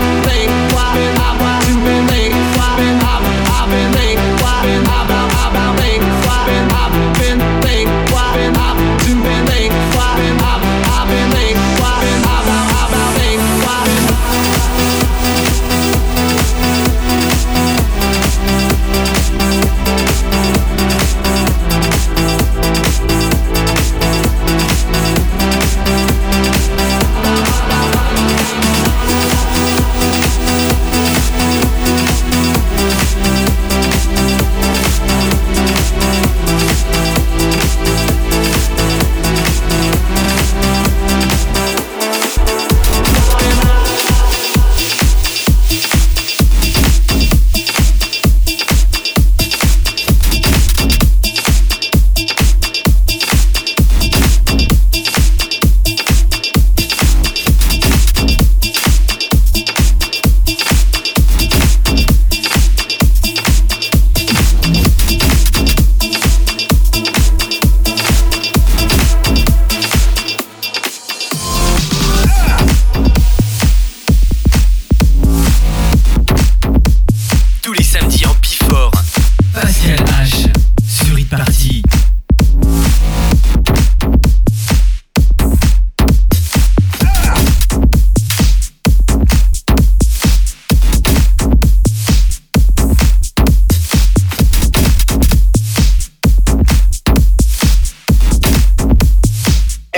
They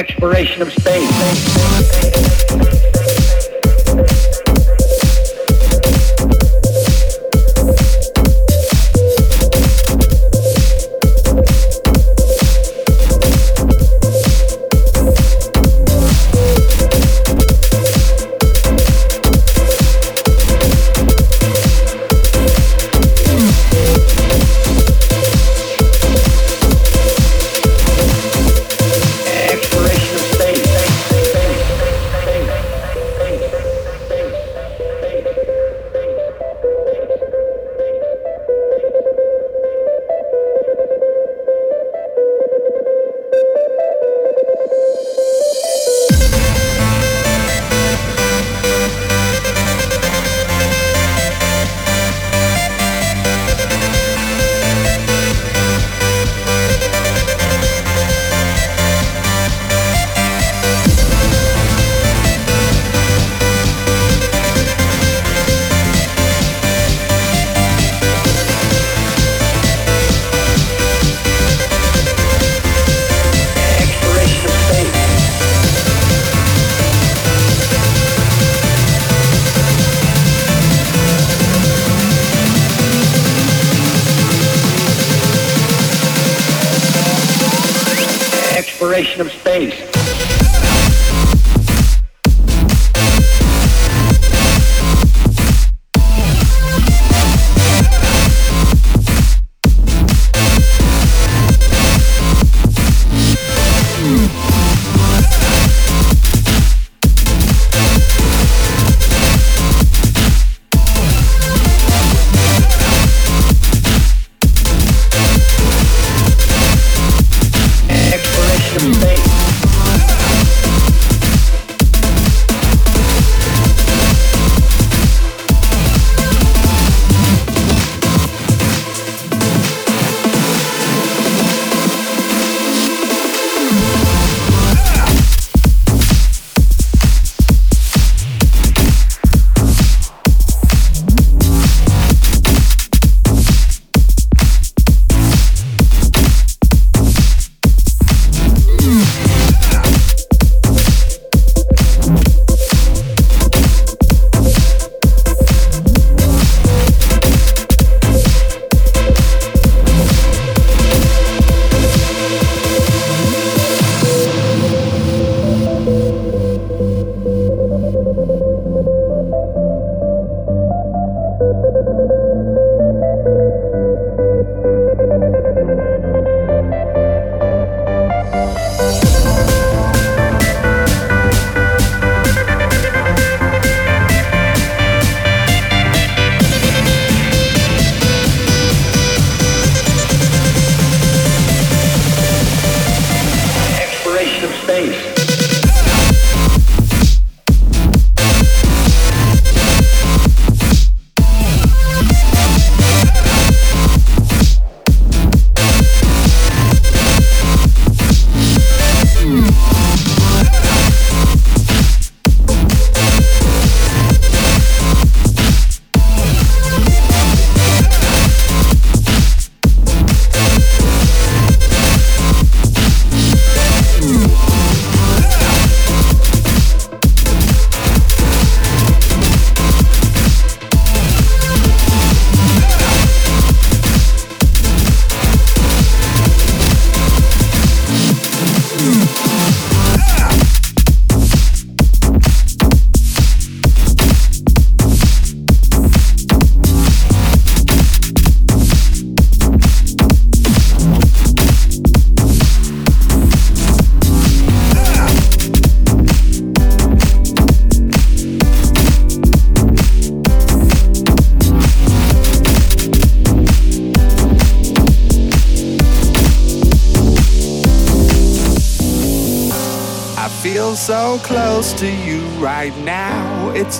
Exploration of space.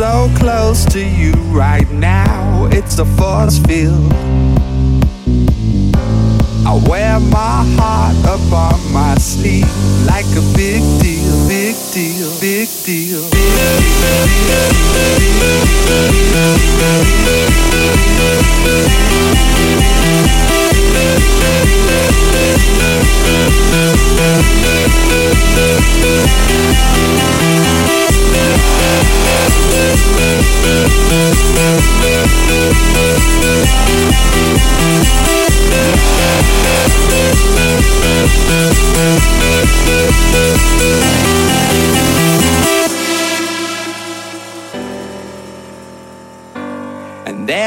so close to you right now. It's a force field. I wear my heart up on my sleeve like a big deal, big deal, big deal,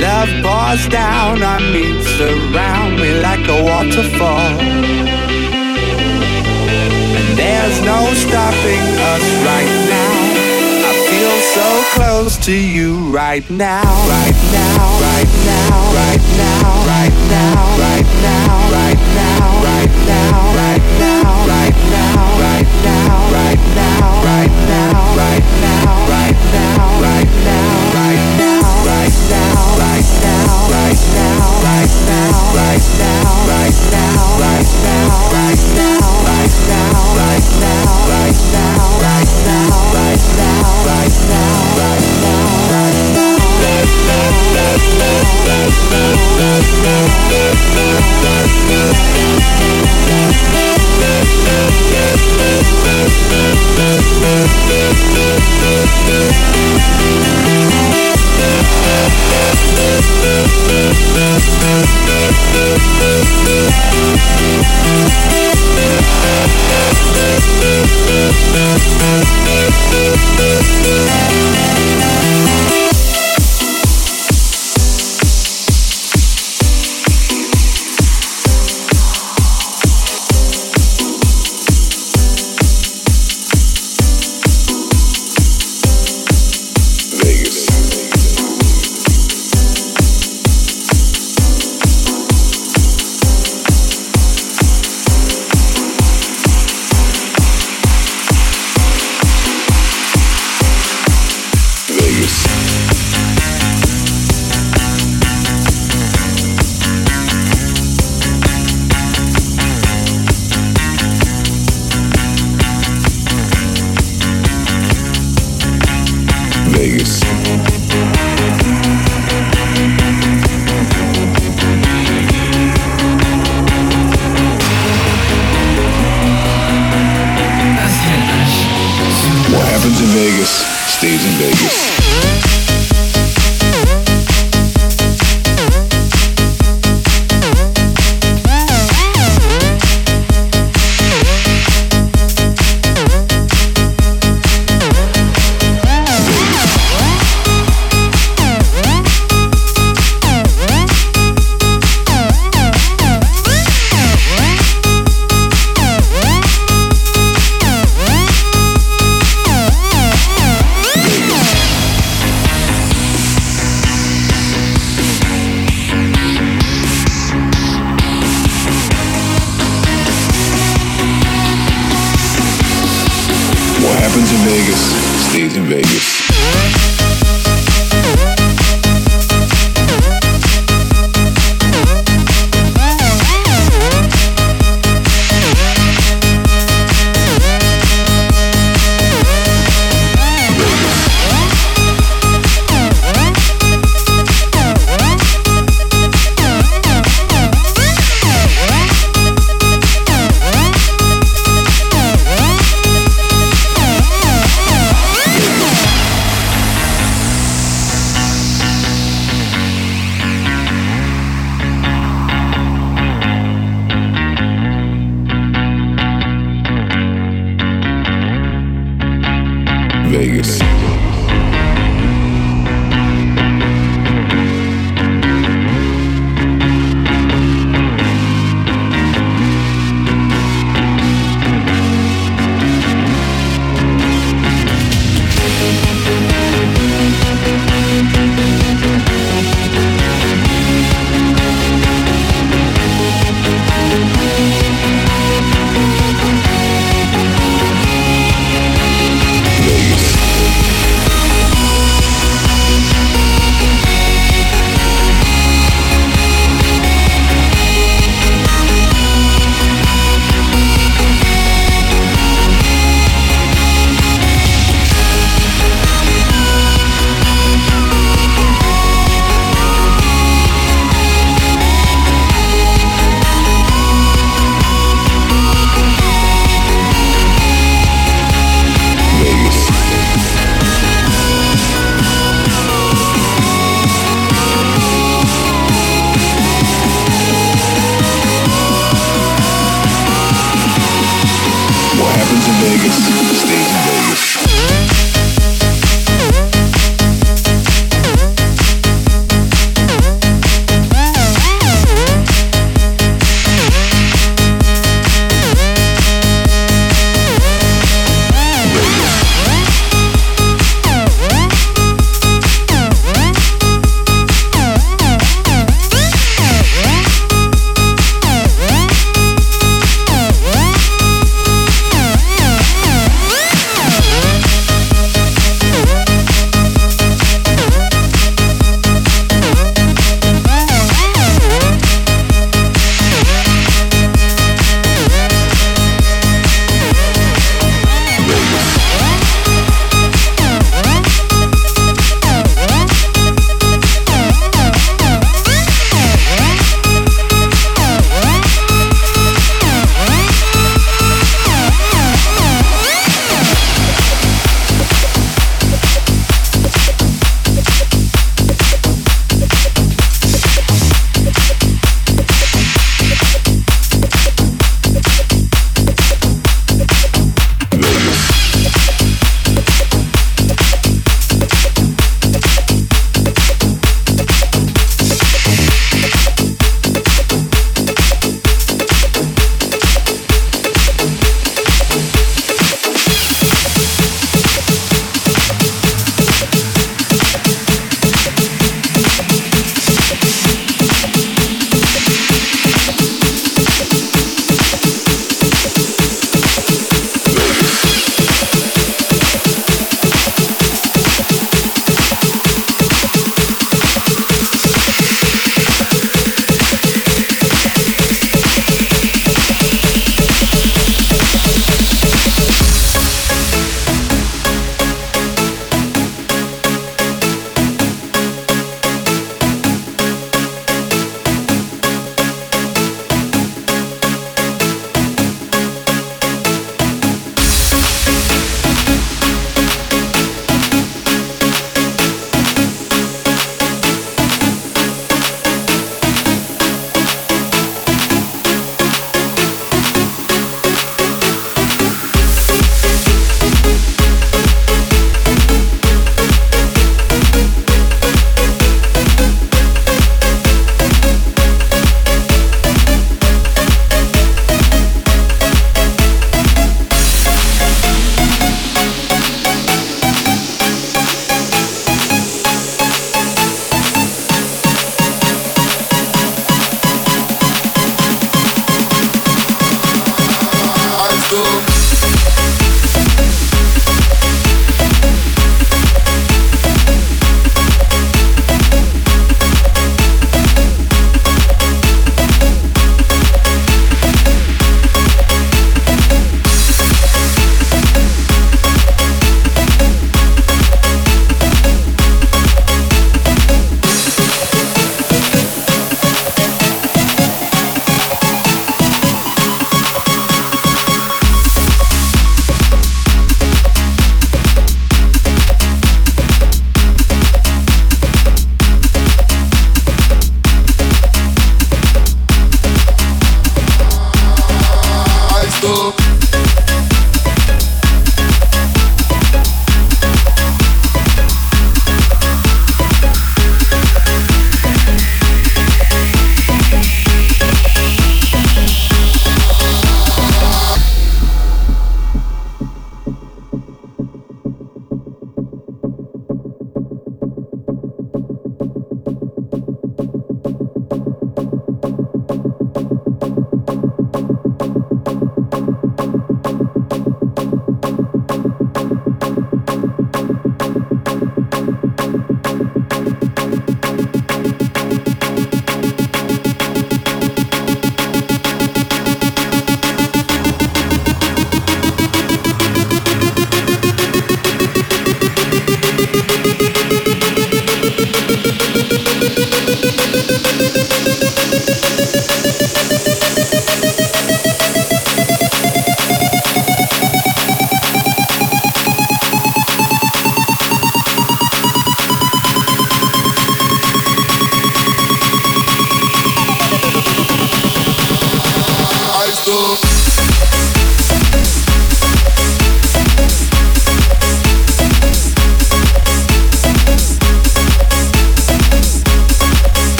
Love pours down on me, surround me like a waterfall. And there's no stopping us right now. I feel so close to you right now, right now, right now, right now, right now, right now, right now, right now, right now, right now, right now, right now, right now, right now, right now, right now, right now, We'll right. Thank you.